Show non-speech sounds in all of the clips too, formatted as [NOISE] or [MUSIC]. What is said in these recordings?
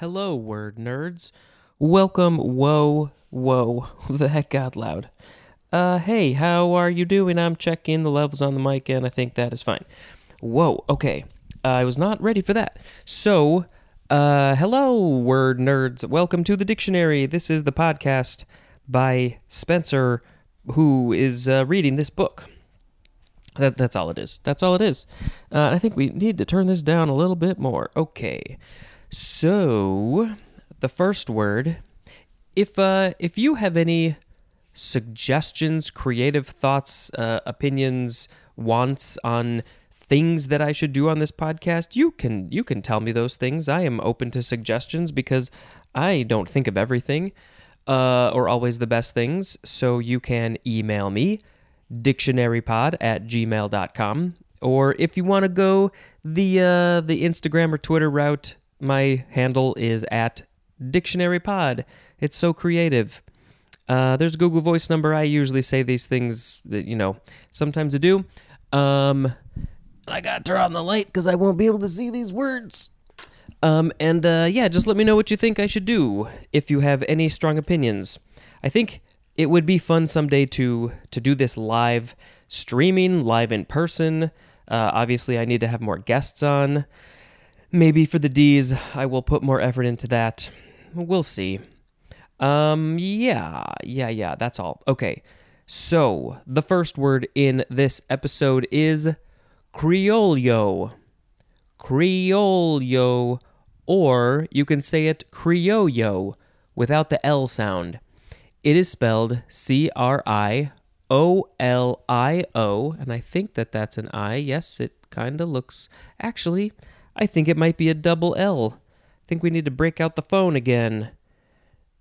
Hello, word nerds. Welcome. Whoa, whoa. That got loud. Uh, hey, how are you doing? I'm checking the levels on the mic, and I think that is fine. Whoa, okay. I was not ready for that. So, uh, hello, word nerds. Welcome to the dictionary. This is the podcast by Spencer, who is uh, reading this book. That, that's all it is. That's all it is. Uh, I think we need to turn this down a little bit more. Okay. So, the first word, if uh, if you have any suggestions, creative thoughts, uh, opinions, wants on things that I should do on this podcast, you can you can tell me those things. I am open to suggestions because I don't think of everything uh, or always the best things. So you can email me dictionarypod at gmail.com or if you want to go the uh, the Instagram or Twitter route, my handle is at dictionarypod. It's so creative. Uh, there's a Google Voice number. I usually say these things that you know sometimes I do. Um, I got to turn on the light because I won't be able to see these words. Um, and uh, yeah, just let me know what you think I should do if you have any strong opinions. I think it would be fun someday to to do this live streaming, live in person. Uh, obviously, I need to have more guests on. Maybe for the D's, I will put more effort into that. We'll see. Um, yeah, yeah, yeah, that's all. Okay, so the first word in this episode is Criollo. Criollo, or you can say it Criollo without the L sound. It is spelled C R I O L I O, and I think that that's an I. Yes, it kind of looks. Actually, I think it might be a double L. I think we need to break out the phone again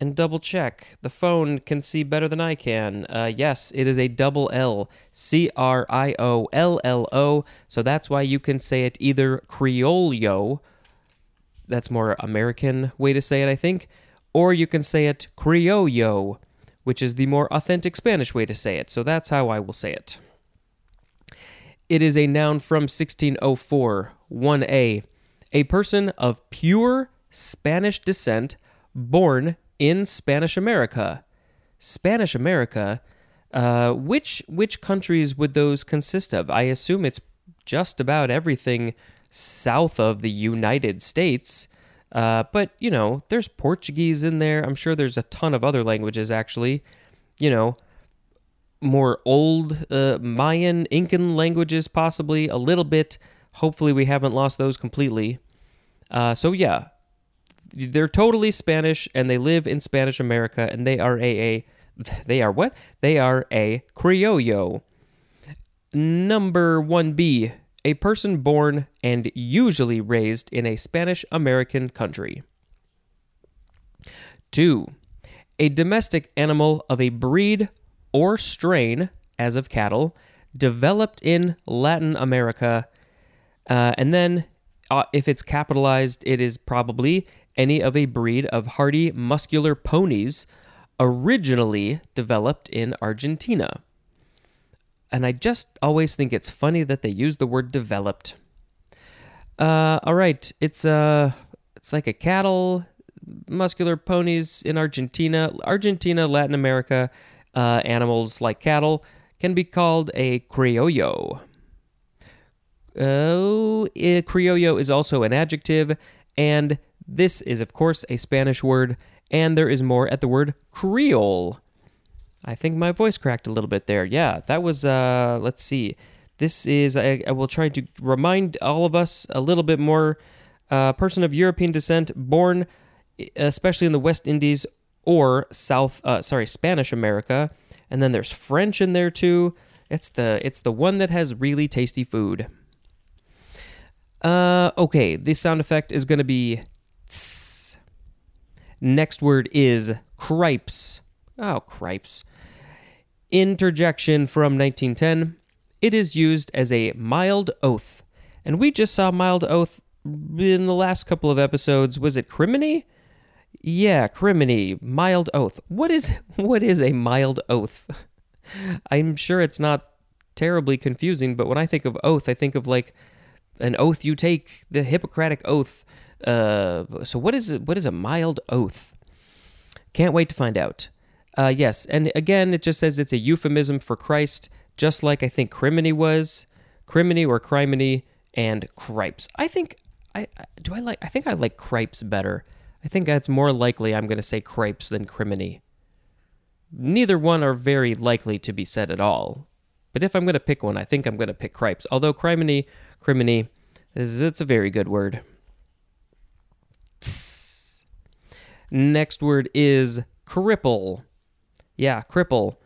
and double check. The phone can see better than I can. Uh, yes, it is a double L. C R I O L L O. So that's why you can say it either Criollo. That's more American way to say it, I think. Or you can say it Criollo, which is the more authentic Spanish way to say it. So that's how I will say it. It is a noun from 1604, 1a. A person of pure Spanish descent born in Spanish America. Spanish America, uh, which which countries would those consist of? I assume it's just about everything south of the United States. Uh, but you know, there's Portuguese in there. I'm sure there's a ton of other languages actually. You know, more old uh, Mayan, Incan languages, possibly a little bit. Hopefully, we haven't lost those completely. Uh, so yeah, they're totally Spanish and they live in Spanish America and they are a, a [LAUGHS] they are what? They are a criollo. Number 1B, a person born and usually raised in a Spanish American country. 2. A domestic animal of a breed or strain, as of cattle, developed in Latin America. Uh, and then, uh, if it's capitalized, it is probably any of a breed of hardy, muscular ponies originally developed in Argentina. And I just always think it's funny that they use the word developed. Uh, all right, it's uh, it's like a cattle, muscular ponies in Argentina, Argentina, Latin America. Uh, animals like cattle can be called a criollo. Oh, criollo is also an adjective, and this is, of course, a Spanish word, and there is more at the word Creole. I think my voice cracked a little bit there. Yeah, that was, uh, let's see. This is, I, I will try to remind all of us a little bit more. Uh, person of European descent, born especially in the West Indies or South, uh, sorry, Spanish America. And then there's French in there too. It's the it's the one that has really tasty food. Uh, okay, this sound effect is going to be tss. Next word is cripes. Oh, cripes. Interjection from 1910. It is used as a mild oath. And we just saw mild oath in the last couple of episodes. Was it criminy? Yeah, criminy, mild oath. What is [LAUGHS] what is a mild oath? [LAUGHS] I'm sure it's not terribly confusing, but when I think of oath, I think of like an oath you take, the Hippocratic oath, Uh, so what is? What is a mild oath? Can't wait to find out. Uh, yes, and again, it just says it's a euphemism for Christ, just like I think criminy was, criminy or criminy, and cripes. I think I do I like I think I like cripes better. I think that's more likely I'm going to say cripes than criminy. Neither one are very likely to be said at all. But if I'm going to pick one, I think I'm going to pick cripes. Although criminy, criminy, is it's a very good word. Next word is cripple. Yeah, cripple.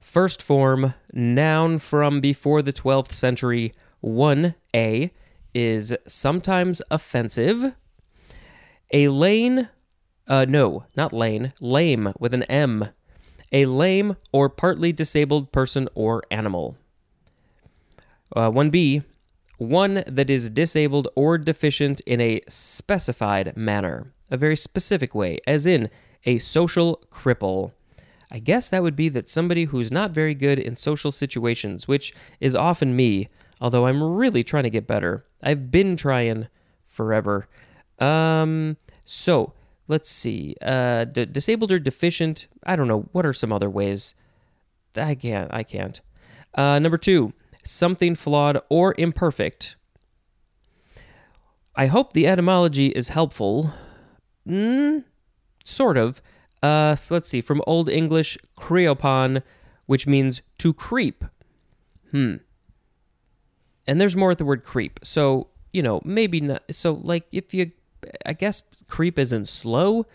First form, noun from before the 12th century. 1a is sometimes offensive. A lane, uh, no, not lane, lame with an M. A lame or partly disabled person or animal. Uh, 1b, one that is disabled or deficient in a specified manner, a very specific way, as in a social cripple. I guess that would be that somebody who's not very good in social situations, which is often me, although I'm really trying to get better. I've been trying forever. Um, so let's see. Uh, d- disabled or deficient? I don't know. What are some other ways? I can't. I can't. Uh, number two, something flawed or imperfect. I hope the etymology is helpful. Mm, sort of. Uh, let's see. From Old English, creopan, which means to creep. Hmm. And there's more at the word creep. So, you know, maybe not. So, like, if you, I guess creep isn't slow.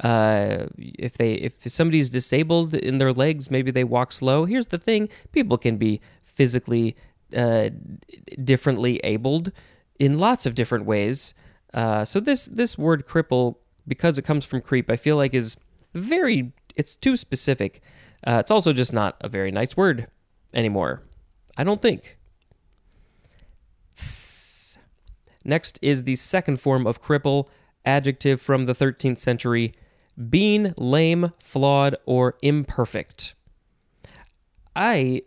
Uh, if they, if somebody's disabled in their legs, maybe they walk slow. Here's the thing people can be physically uh, differently abled in lots of different ways. Uh, so this this word cripple, because it comes from creep, I feel like is very it's too specific. Uh, it's also just not a very nice word anymore. I don't think. Next is the second form of cripple, adjective from the 13th century, being lame, flawed, or imperfect. I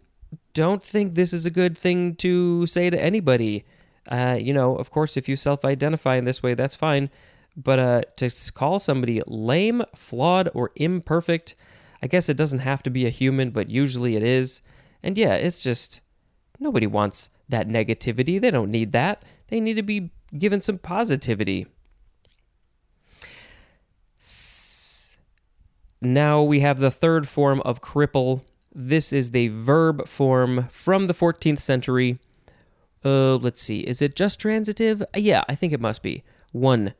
don't think this is a good thing to say to anybody. Uh, you know, of course, if you self identify in this way, that's fine. But uh, to call somebody lame, flawed, or imperfect, I guess it doesn't have to be a human, but usually it is. And yeah, it's just nobody wants that negativity. They don't need that. They need to be given some positivity. Now we have the third form of cripple. This is the verb form from the 14th century. Uh, let's see. Is it just transitive? Yeah, I think it must be. One,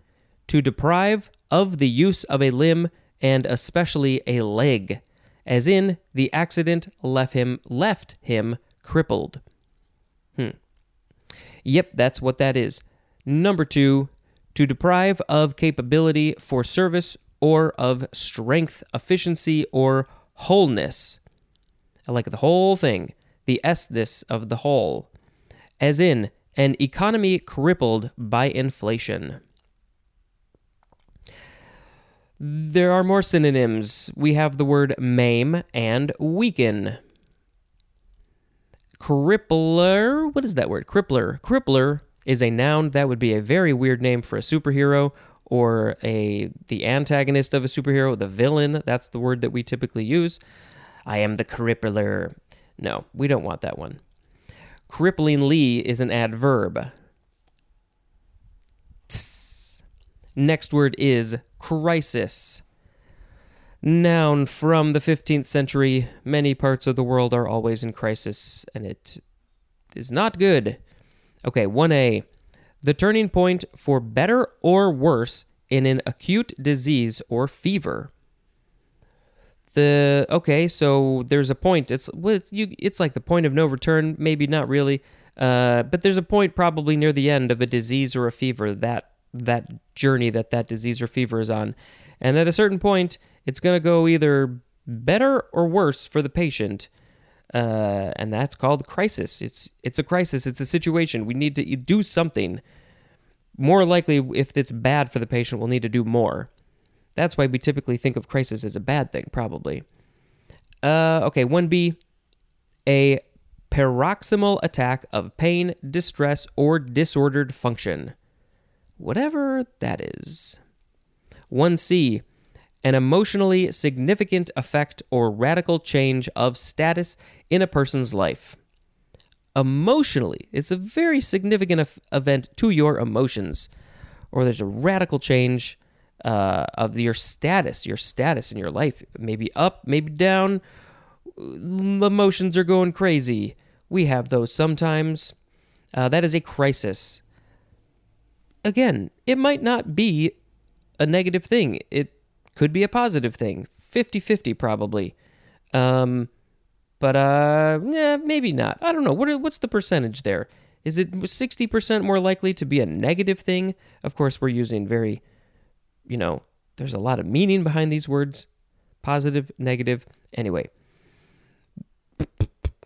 to deprive of the use of a limb and especially a leg, as in the accident left him left him crippled. Yep, that's what that is. Number two, to deprive of capability for service or of strength, efficiency, or wholeness. I like the whole thing, the S-ness of the whole, as in an economy crippled by inflation. There are more synonyms. We have the word maim and weaken. Crippler, what is that word? Crippler. Crippler is a noun that would be a very weird name for a superhero or a the antagonist of a superhero, the villain. That's the word that we typically use. I am the crippler. No, we don't want that one. Cripplingly is an adverb. Next word is crisis. Noun from the 15th century. Many parts of the world are always in crisis, and it is not good. Okay, 1a. The turning point for better or worse in an acute disease or fever. The okay, so there's a point. It's with you. It's like the point of no return. Maybe not really, uh, but there's a point probably near the end of a disease or a fever that that journey that that disease or fever is on. And at a certain point, it's going to go either better or worse for the patient. Uh, and that's called crisis. It's it's a crisis. It's a situation. We need to do something. More likely, if it's bad for the patient, we'll need to do more. That's why we typically think of crisis as a bad thing, probably. Uh, okay, 1B, a paroxysmal attack of pain, distress, or disordered function. whatever that is. 1C, an emotionally significant effect or radical change of status in a person's life. Emotionally, it's a very significant f- event to your emotions, or there's a radical change uh, of your status, your status in your life. Maybe up, maybe down. Emotions are going crazy. We have those sometimes. Uh, that is a crisis. Again, it might not be a negative thing. It could be a positive thing. 50 50 probably. Um, but uh, yeah, maybe not. I don't know. What what's the percentage there? Is it 60% more likely to be a negative thing? Of course, we're using very, you know, there's a lot of meaning behind these words positive, negative. Anyway,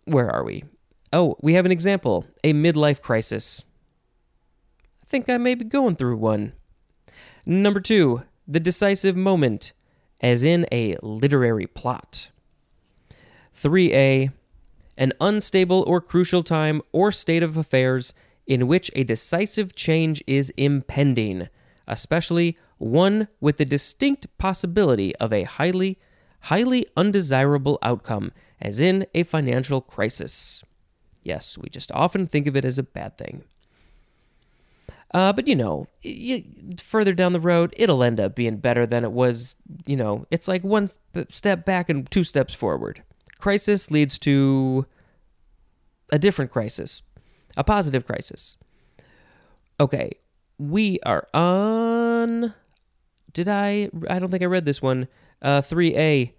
where are we? Oh, we have an example a midlife crisis. I think I may be going through one. Number two, the decisive moment, as in a literary plot. 3a, an unstable or crucial time or state of affairs in which a decisive change is impending, especially one with the distinct possibility of a highly, highly undesirable outcome, as in a financial crisis. Yes, we just often think of it as a bad thing. Uh, but you know, you, further down the road, it'll end up being better than it was. You know, it's like one step back and two steps forward. Crisis leads to a different crisis, a positive crisis. Okay, we are on. Did I? I don't think I read this one. Uh, 3A.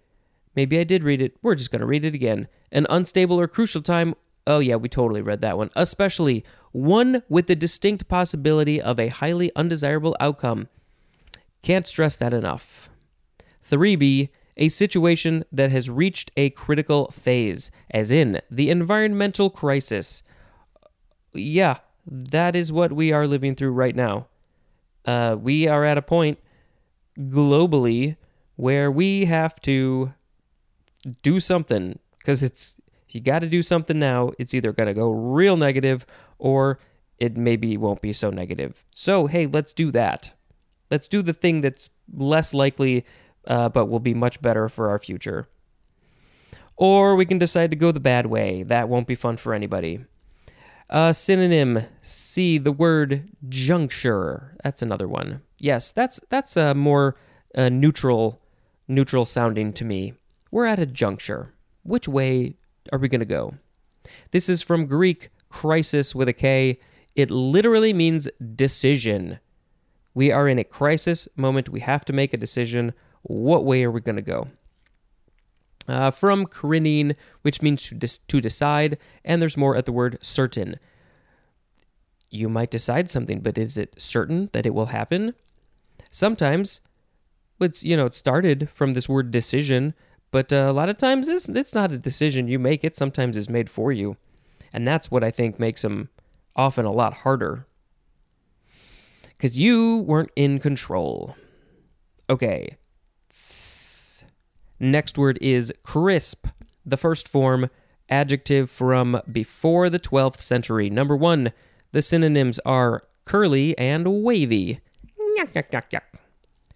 Maybe I did read it. We're just going to read it again. An unstable or crucial time. Oh, yeah, we totally read that one. Especially one with the distinct possibility of a highly undesirable outcome. Can't stress that enough. 3b, a situation that has reached a critical phase, as in the environmental crisis. Yeah, that is what we are living through right now. Uh, we are at a point globally where we have to do something because it's you got to do something now. It's either going to go real negative or it maybe won't be so negative. So, hey, let's do that. Let's do the thing that's less likely, uh, but will be much better for our future. Or we can decide to go the bad way. That won't be fun for anybody. Uh, synonym C, the word juncture. That's another one. Yes, that's that's a more uh, neutral, neutral sounding to me. We're at a juncture. Which way are we going to go? This is from Greek crisis with a K. It literally means decision. We are in a crisis moment. We have to make a decision. What way are we going to go? Uh, from krinein, which means to, dis- to decide, and there's more at the word certain. You might decide something, but is it certain that it will happen? Sometimes it's you know it started from this word decision but uh, a lot of times, it's, it's not a decision you make, it sometimes is made for you. And that's what I think makes them often a lot harder. Because you weren't in control. Okay. Next word is crisp, the first form, adjective from before the 12th century. Number one, the synonyms are curly and wavy.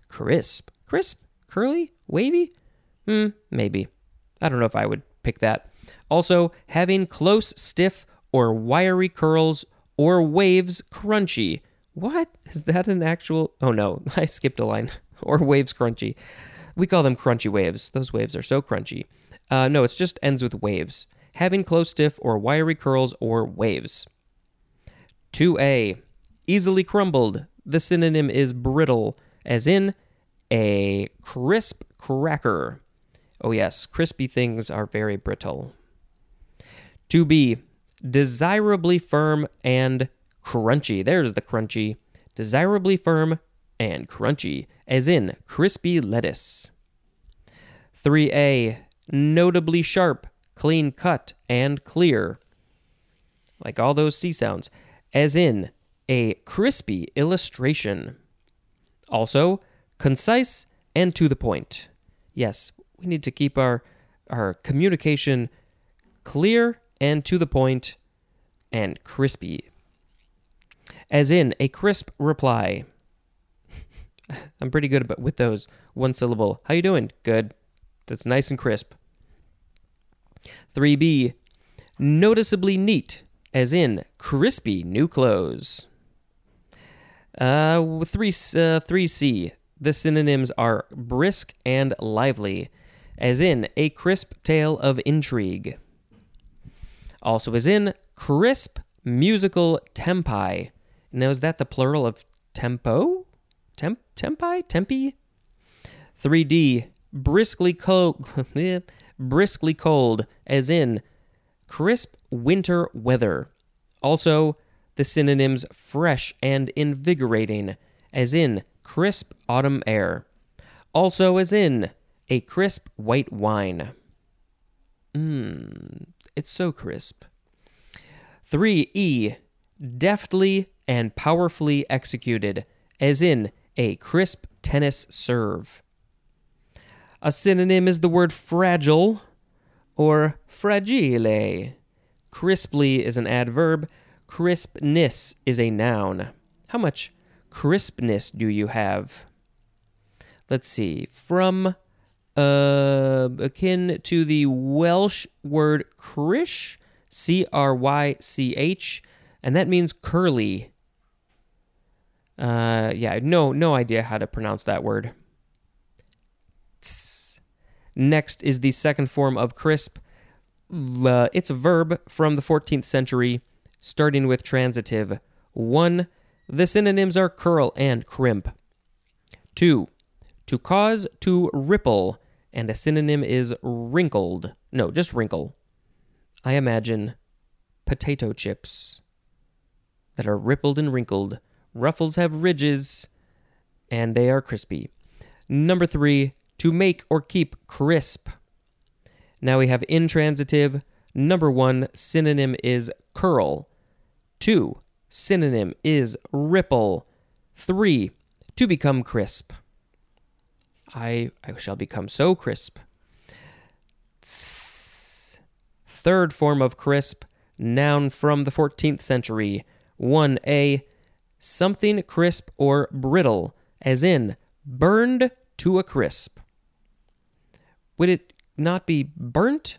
Crisp. Crisp? Curly? Wavy? Hmm, maybe. I don't know if I would pick that. Also, having close, stiff, or wiry curls or waves crunchy. What? Is that an actual. Oh no, [LAUGHS] I skipped a line. [LAUGHS] or waves crunchy. We call them crunchy waves. Those waves are so crunchy. Uh, no, it just ends with waves. Having close, stiff, or wiry curls or waves. 2a. Easily crumbled. The synonym is brittle, as in a crisp cracker. Oh, yes, crispy things are very brittle. 2b, desirably firm and crunchy. There's the crunchy. Desirably firm and crunchy, as in crispy lettuce. 3a, notably sharp, clean cut, and clear. Like all those C sounds, as in a crispy illustration. Also, concise and to the point. Yes, we need to keep our our communication clear and to the point and crispy. as in a crisp reply. [LAUGHS] I'm pretty good with those one syllable. How you doing? Good. That's nice and crisp. 3B, noticeably neat, as in crispy new clothes. Uh, 3, uh, 3C, the synonyms are brisk and lively, as in a crisp tale of intrigue. Also, as in crisp musical tempi. Now, is that the plural of tempo? Temp, tempi? Tempi? 3D, briskly cold, [LAUGHS] briskly cold, as in crisp winter weather. Also, the synonyms fresh and invigorating, as in crisp autumn air. Also, as in a crisp white wine. Mmm, it's so crisp. 3E, deftly and powerfully executed, as in a crisp tennis serve. A synonym is the word fragile or fragile. Crisply is an adverb, crispness is a noun. How much crispness do you have? Let's see. From uh, akin to the Welsh word crish, C R Y C H, and that means curly. Uh, yeah, no, no idea how to pronounce that word. Next is the second form of crisp. Uh, it's a verb from the 14th century, starting with transitive. One, the synonyms are curl and crimp. Two, to cause to ripple, and a synonym is wrinkled. No, just wrinkle. I imagine potato chips that are rippled and wrinkled. Ruffles have ridges, and they are crispy. Number three, to make or keep crisp. Now we have intransitive. Number one, synonym is curl. Two, synonym is ripple. Three, to become crisp. I, I shall become so crisp. Third form of crisp, noun from the 14th century. 1a, something crisp or brittle, as in burned to a crisp. Would it not be burnt?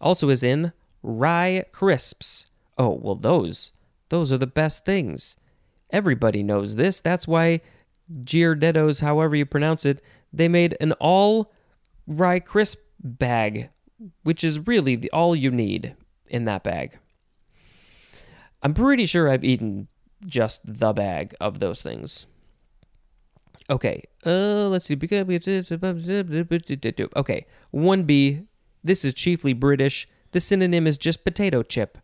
Also, as in rye crisps. Oh, well, those, those are the best things. Everybody knows this. That's why Gardetto's, however you pronounce it, they made an all rye crisp bag, which is really the, all you need in that bag. I'm pretty sure I've eaten just the bag of those things. Okay, uh, let's see. Okay, 1B. This is chiefly British. The synonym is just potato chip.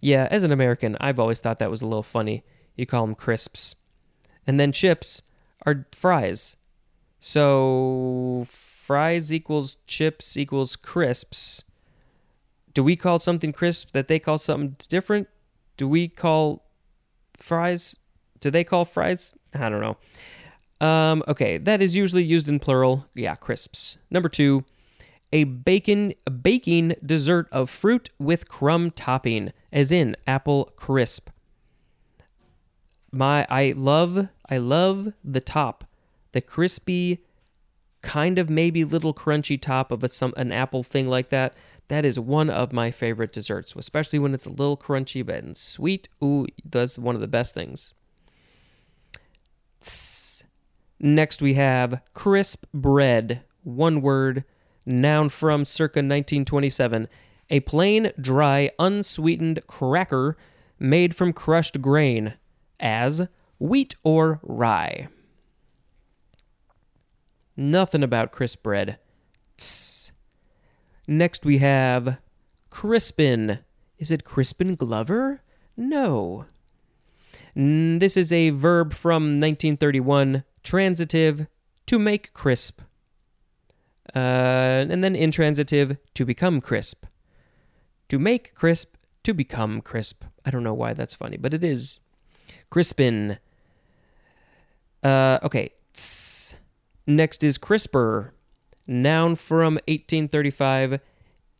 Yeah, as an American, I've always thought that was a little funny. You call them crisps. And then chips are fries. So fries equals chips equals crisps. Do we call something crisp that they call something different? Do we call fries? Do they call fries? I don't know. Um, okay, that is usually used in plural. Yeah, crisps. Number two, a bacon a baking dessert of fruit with crumb topping, as in apple crisp. My I love I love the top, the crispy, kind of maybe little crunchy top of a, some an apple thing like that. That is one of my favorite desserts, especially when it's a little crunchy but and sweet. Ooh, that's one of the best things. Next, we have crisp bread. One word, noun from circa 1927. A plain, dry, unsweetened cracker made from crushed grain, as wheat or rye. Nothing about crisp bread. Tss. Next, we have Crispen. Is it Crispin Glover? No. This is a verb from 1931, transitive, to make crisp. Uh, and then intransitive, to become crisp. To make crisp, to become crisp. I don't know why that's funny, but it is. Crispen. Uh, okay. Next is crisper, noun from 1835.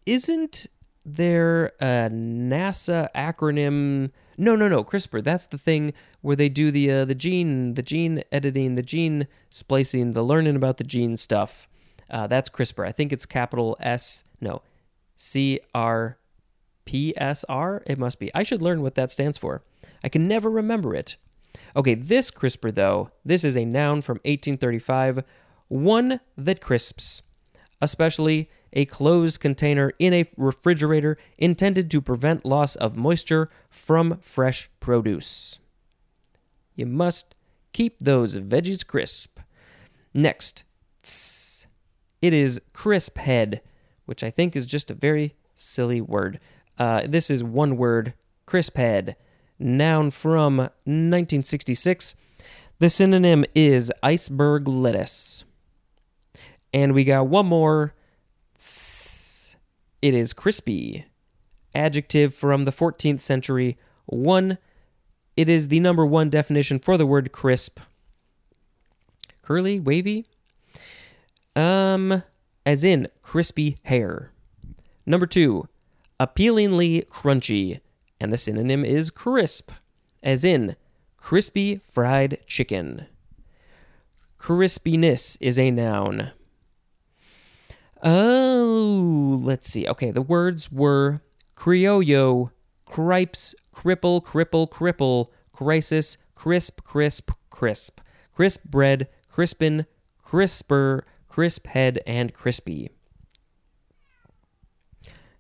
Isn't there a NASA acronym No, no, no, CRISPR. That's the thing where they do the uh, the gene, the gene editing, the gene splicing, the learning about the gene stuff. Uh, that's CRISPR. I think it's capital S. No, C R P S R. It must be. I should learn what that stands for. I can never remember it. Okay, this crisper though, this is a noun from 1835, one that crisps, especially a closed container in a refrigerator intended to prevent loss of moisture from fresh produce. You must keep those veggies crisp. Next, tss, it is crisp head, which I think is just a very silly word. Uh, this is one word, crisp head, noun from 1966. The synonym is iceberg lettuce. And we got one more it is crispy. Adjective from the 14th century. One. It is the number one definition for the word crisp. Curly, wavy. Um, as in crispy hair. Number two, appealingly crunchy, and the synonym is crisp, as in crispy fried chicken. Crispiness is a noun. Oh, let's see. Okay, the words were criollo, cripes, cripple, cripple, cripple, crisis, crisp, crisp, crisp, crisp bread, crispen, crisper, crisp head, and crispy.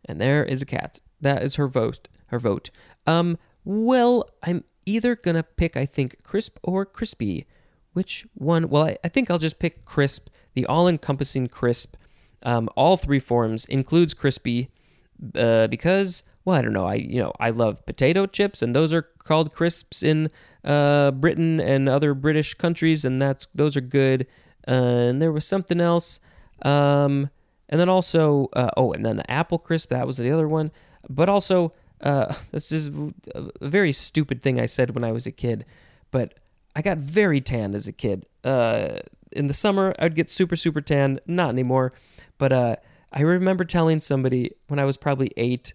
And there is a cat. That is her vote. Her vote. Um. Well, I'm either gonna pick, I think, crisp or crispy. Which one? Well, I, I think I'll just pick crisp, the all-encompassing crisp um, all three forms includes crispy uh, because well I don't know I you know I love potato chips and those are called crisps in uh, Britain and other British countries and that's those are good. Uh, and there was something else, um, and then also uh, oh and then the apple crisp that was the other one. But also uh, this is a very stupid thing I said when I was a kid, but I got very tan as a kid. Uh, in the summer, I'd get super super tan. Not anymore. But uh, I remember telling somebody when I was probably eight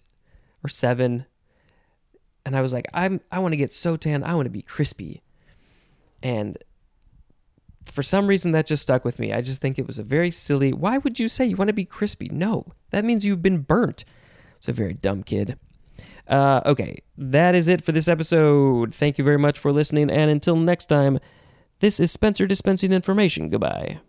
or seven, and I was like, I'm I want to get so tan, I want to be crispy. And for some reason that just stuck with me. I just think it was a very silly. Why would you say you want to be crispy? No, that means you've been burnt. It's a very dumb kid. Uh, okay, that is it for this episode. Thank you very much for listening, and until next time, this is Spencer dispensing information. Goodbye.